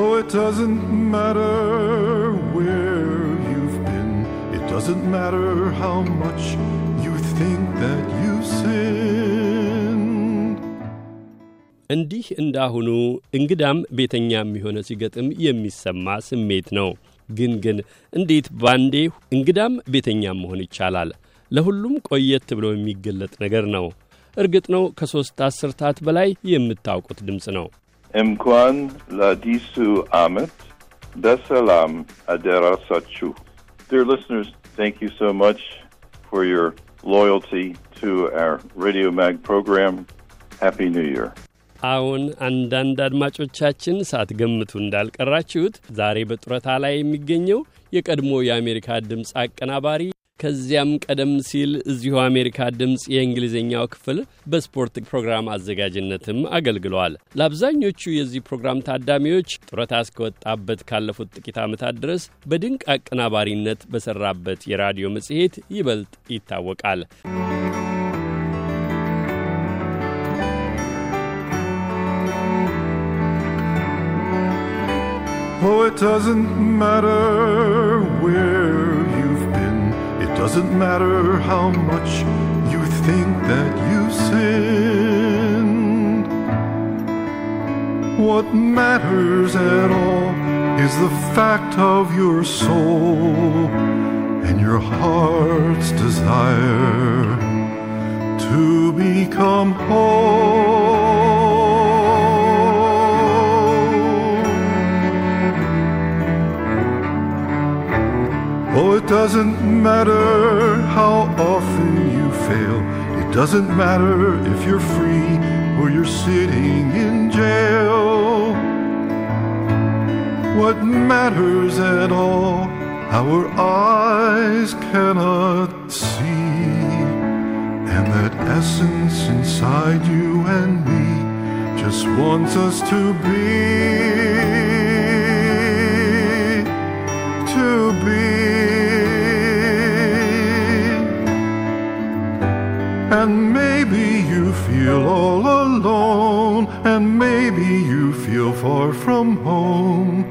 Oh, it doesn't matter where you've been. It doesn't matter how much you think that you've sinned. እንዲህ እንዳሁኑ እንግዳም ቤተኛ የሚሆነ ሲገጥም የሚሰማ ስሜት ነው። ግን ግን እንዴት ባንዴ እንግዳም ቤተኛ መሆን ይቻላል? ለሁሉም ቆየት ብሎ የሚገለጥ ነገር ነው። እርግጥ ነው ከሦስት አስርታት በላይ የምታውቁት ድምፅ ነው። እንኳን ለአዲሱ ዓመት በሰላም አደረሳችሁ። Dear listeners, thank you so much for your loyalty to our Radio Mag program. Happy New Year. አሁን አንዳንድ አድማጮቻችን ሳትገምቱ እንዳልቀራችሁት ዛሬ በጡረታ ላይ የሚገኘው የቀድሞ የአሜሪካ ድምፅ አቀናባሪ ከዚያም ቀደም ሲል እዚሁ አሜሪካ ድምፅ የእንግሊዝኛው ክፍል በስፖርት ፕሮግራም አዘጋጅነትም አገልግለዋል። ለአብዛኞቹ የዚህ ፕሮግራም ታዳሚዎች ጡረታ እስከወጣበት ካለፉት ጥቂት ዓመታት ድረስ በድንቅ አቀናባሪነት በሠራበት የራዲዮ መጽሔት ይበልጥ ይታወቃል። Oh, it doesn't matter where doesn't matter how much you think that you've sinned. What matters at all is the fact of your soul and your heart's desire to become whole. Oh, it doesn't matter how often you fail. It doesn't matter if you're free or you're sitting in jail. What matters at all, our eyes cannot see. And that essence inside you and me just wants us to be. And maybe you feel all alone, and maybe you feel far from home.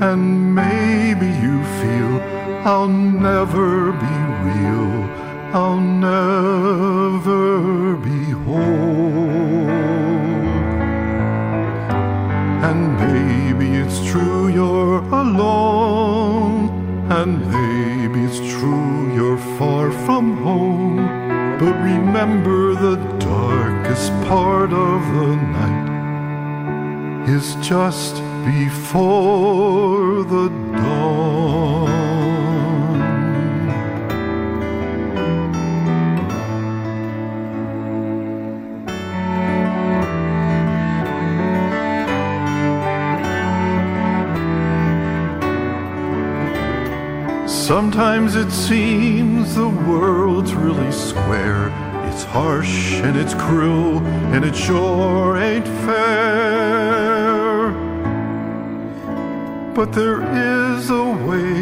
And maybe you feel I'll never be real, I'll never be whole. And maybe it's true you're alone, and Remember the darkest part of the night is just before the dawn. Sometimes it seems the world's really square. It's harsh and it's cruel and it sure ain't fair. But there is a way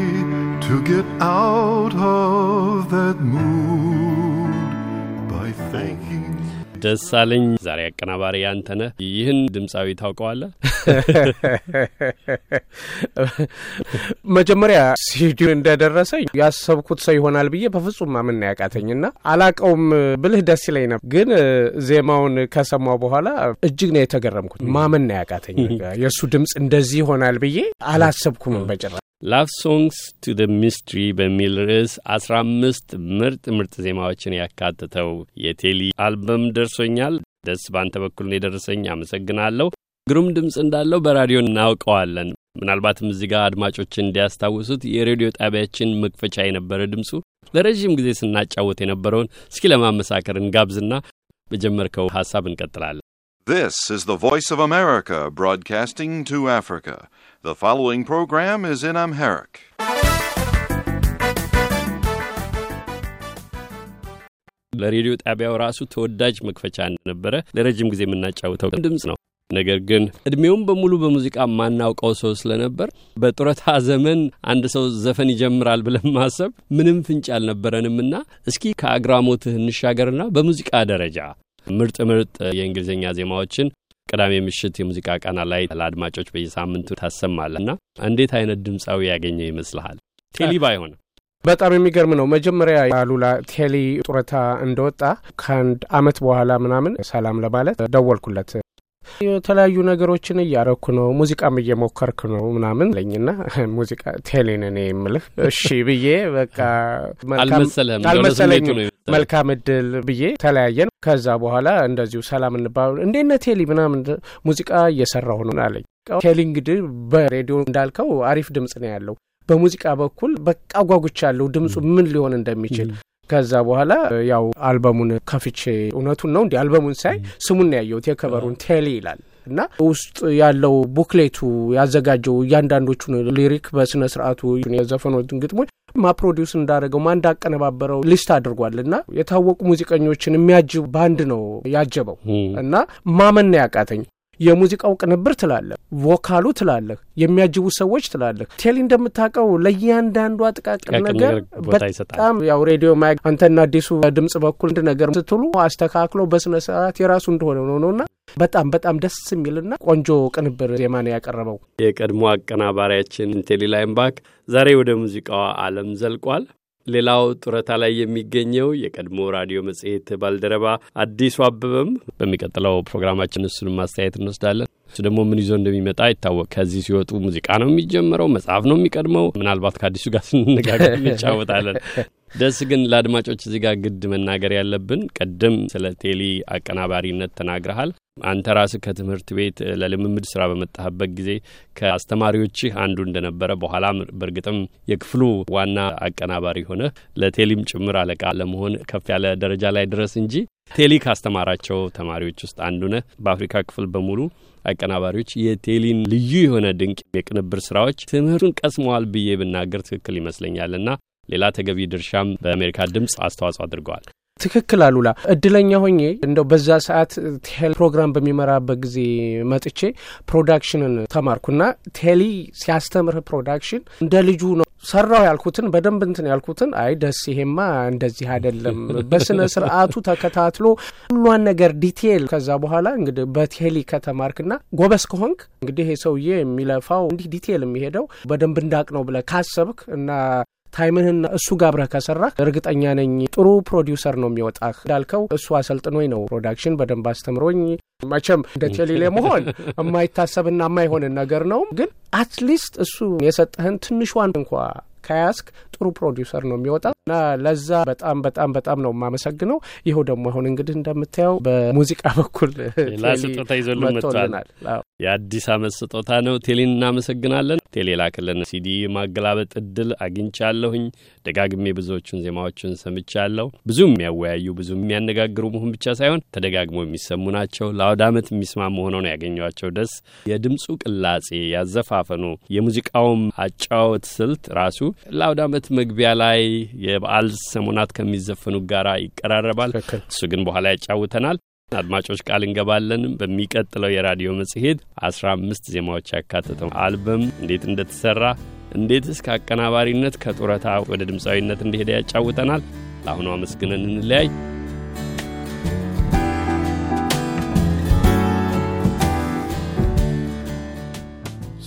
to get out of that mood by thanking. ደሳለኝ ዛሬ አቀናባሪ ያንተነህ ይህን ድምፃዊ ታውቀዋለህ? መጀመሪያ ሲዲዮ እንደደረሰኝ ያሰብኩት ሰው ይሆናል ብዬ በፍጹም ማመን ያቃተኝና አላቀውም ብልህ ደስ ይለኝ ነበር። ግን ዜማውን ከሰማው በኋላ እጅግ ነው የተገረምኩት። ማመን ያቃተኝ የእሱ ድምፅ እንደዚህ ይሆናል ብዬ አላሰብኩም በጭራሽ Love Songs to the Mystery በሚል ርዕስ አስራ አምስት ምርጥ ምርጥ ዜማዎችን ያካተተው የቴሊ አልበም ደርሶኛል። ደስ ባንተ በኩል ነው የደረሰኝ። አመሰግናለሁ። ግሩም ድምፅ እንዳለው በራዲዮ እናውቀዋለን። ምናልባትም እዚህ ጋር አድማጮችን እንዲያስታውሱት የሬዲዮ ጣቢያችን መክፈቻ የነበረ ድምፁ ለረዥም ጊዜ ስናጫወት የነበረውን እስኪ ለማመሳከር እንጋብዝና በጀመርከው ሀሳብ እንቀጥላለን። This is the voice of America broadcasting to Africa. The following program is in Amharic. ለሬዲዮ ጣቢያው ራሱ ተወዳጅ መክፈቻ እንደነበረ ለረጅም ጊዜ የምናጫውተው ድምፅ ነው። ነገር ግን እድሜውም በሙሉ በሙዚቃ የማናውቀው ሰው ስለነበር በጡረታ ዘመን አንድ ሰው ዘፈን ይጀምራል ብለን ማሰብ ምንም ፍንጭ አልነበረንምና እስኪ ከአግራሞትህ እንሻገርና በሙዚቃ ደረጃ ምርጥ ምርጥ የእንግሊዝኛ ዜማዎችን ቅዳሜ ምሽት የሙዚቃ ቃና ላይ ለአድማጮች በየሳምንቱ ታሰማለህ እና እንዴት አይነት ድምፃዊ ያገኘው ይመስልሃል? ቴሊ ባይሆንም በጣም የሚገርም ነው። መጀመሪያ አሉላ ቴሊ ጡረታ እንደወጣ ከአንድ አመት በኋላ ምናምን ሰላም ለማለት ደወልኩለት። የተለያዩ ነገሮችን እያረኩ ነው፣ ሙዚቃም እየሞከርክ ነው ምናምን ለኝና ሙዚቃ ቴሌን እኔ የምልህ እሺ ብዬ በቃ? አልመሰለኝም። መልካም እድል ብዬ ተለያየን። ከዛ በኋላ እንደዚሁ ሰላም እንባል እንዴት ነህ ቴሊ ምናምን ሙዚቃ እየሰራሁ ነው አለኝ። ቴሊ እንግዲህ በሬዲዮ እንዳልከው አሪፍ ድምጽ ነው ያለው። በሙዚቃ በኩል በቃ ጓጉቻለሁ ድምፁ ምን ሊሆን እንደሚችል ከዛ በኋላ ያው አልበሙን ከፍቼ እውነቱን ነው እንዲህ አልበሙን ሳይ ስሙን ነው ያየሁት የ cover ኡን ቴሊ ይላል እና ውስጥ ያለው booklet ኡ ያዘጋጀው እያንዳንዶቹን lyric በስነ ስርዓቱ የዘፈኖቹን ግጥሞች ማ produce እንዳደረገው ማ እንዳቀነባበረው list አድርጓል እና የታወቁ ሙዚቀኞችን የሚያጅብ ባንድ ነው ያጀበው እና ማመን ያቃተኝ። የሙዚቃው ቅንብር ትላለህ፣ vocal ኡ ትላለህ፣ የሚያጅቡ ሰዎች ትላለህ። ቴሊ እንደምታውቀው ለእያንዳንዱ ጥቃቅን ነገር በጣም ያው ሬዲዮ ማ አንተና አዲሱ ድምጽ በኩል አንድ ነገር ስትሉ አስተካክሎ በስነ ስርዓት የራሱ እንደሆነ ነው ነውና በጣም በጣም ደስ የሚልና ቆንጆ ቅንብር ዜማ ነው ያቀረበው። የቀድሞ አቀናባሪያችን ቴሊ ላይንባክ ዛሬ ወደ ሙዚቃው ዓለም ዘልቋል። ሌላው ጡረታ ላይ የሚገኘው የቀድሞ ራዲዮ መጽሔት ባልደረባ አዲሱ አበበም በሚቀጥለው ፕሮግራማችን እሱንም ማስተያየት እንወስዳለን። እሱ ደግሞ ምን ይዞ እንደሚመጣ አይታወቅ። ከዚህ ሲወጡ ሙዚቃ ነው የሚጀምረው፣ መጽሐፍ ነው የሚቀድመው። ምናልባት ከአዲሱ ጋር ስንነጋገር እንጫወታለን። ደስ ግን ለአድማጮች እዚህ ጋር ግድ መናገር ያለብን ቅድም ስለ ቴሊ አቀናባሪነት ተናግረሃል። አንተ ራስህ ከትምህርት ቤት ለልምምድ ስራ በመጣህበት ጊዜ ከአስተማሪዎችህ አንዱ እንደነበረ በኋላ በእርግጥም የክፍሉ ዋና አቀናባሪ ሆነህ ለቴሊም ጭምር አለቃ ለመሆን ከፍ ያለ ደረጃ ላይ ድረስ እንጂ ቴሊ ካስተማራቸው ተማሪዎች ውስጥ አንዱ ነህ። በአፍሪካ ክፍል በሙሉ አቀናባሪዎች የቴሊን ልዩ የሆነ ድንቅ የቅንብር ስራዎች ትምህርቱን ቀስመዋል ብዬ ብናገር ትክክል ይመስለኛልና ሌላ ተገቢ ድርሻም በአሜሪካ ድምፅ አስተዋጽኦ አድርገዋል። ትክክል አሉላ። እድለኛ ሆኜ እንደው በዛ ሰዓት ቴሊ ፕሮግራም በሚመራበት ጊዜ መጥቼ production ን ተማርኩና ቴሊ ሲያስተምር production እንደ ልጁ ነው ሰራው ያልኩትን በደንብ እንትን ያልኩትን አይ ደስ ይሄማ እንደዚህ አይደለም፣ በስነ ስርዓቱ ተከታትሎ ሁሏን ነገር detail። ከዛ በኋላ እንግዲህ በቴሊ ከተማርክና ጎበስ ከሆንክ እንግዲህ ሰውዬ የሚለፋው እንዲህ detail የሚሄደው በደንብ እንዳቅ ነው ብለህ ካሰብክ እና time ህና እሱ ጋር አብረህ ከሰራህ እርግጠኛ ነኝ ጥሩ ፕሮዲውሰር ነው የሚወጣህ። እንዳልከው እሱ አሰልጥኖኝ ነው production በደንብ አስተምሮኝ። መቼም እንደ ቴሊ መሆን የማይታሰብና የማይሆንን ነገር ነው፣ ግን at least እሱ የሰጠህን ትንሿን እንኳ ከያዝክ ጥሩ ፕሮዲውሰር ነው የሚወጣው እና ለዛ በጣም በጣም በጣም ነው የማመሰግነው። ይኸው ደግሞ አሁን እንግዲህ እንደምታየው በሙዚቃ በኩል ሌላ ስጦታ ይዞልን መጥቷል። የአዲስ ዓመት ስጦታ ነው። ቴሊን እናመሰግናለን። ቴሊ የላከልን ሲዲ ማገላበጥ እድል አግኝቻለሁኝ። ደጋግሜ ብዙዎቹን ዜማዎቹን ሰምቻለሁ። ብዙ የሚያወያዩ ብዙ የሚያነጋግሩ መሆን ብቻ ሳይሆን ተደጋግሞ የሚሰሙ ናቸው። ለአውደ ዓመት የሚስማሙ ሆነው ነው ያገኟቸው። ደስ የድምፁ ቅላጼ፣ ያዘፋፈኑ፣ የሙዚቃውም አጫወት ስልት ራሱ ለአውደ ዓመት መግቢያ ላይ የበዓል ሰሞናት ከሚዘፈኑ ጋራ ይቀራረባል። እሱ ግን በኋላ ያጫውተናል። አድማጮች ቃል እንገባለን። በሚቀጥለው የራዲዮ መጽሔት አስራ አምስት ዜማዎች ያካተተው አልበም እንዴት እንደተሰራ እንዴትስ ከአቀናባሪነት ከጡረታ ወደ ድምፃዊነት እንደሄደ ያጫውተናል። ለአሁኑ አመስግነን እንለያይ።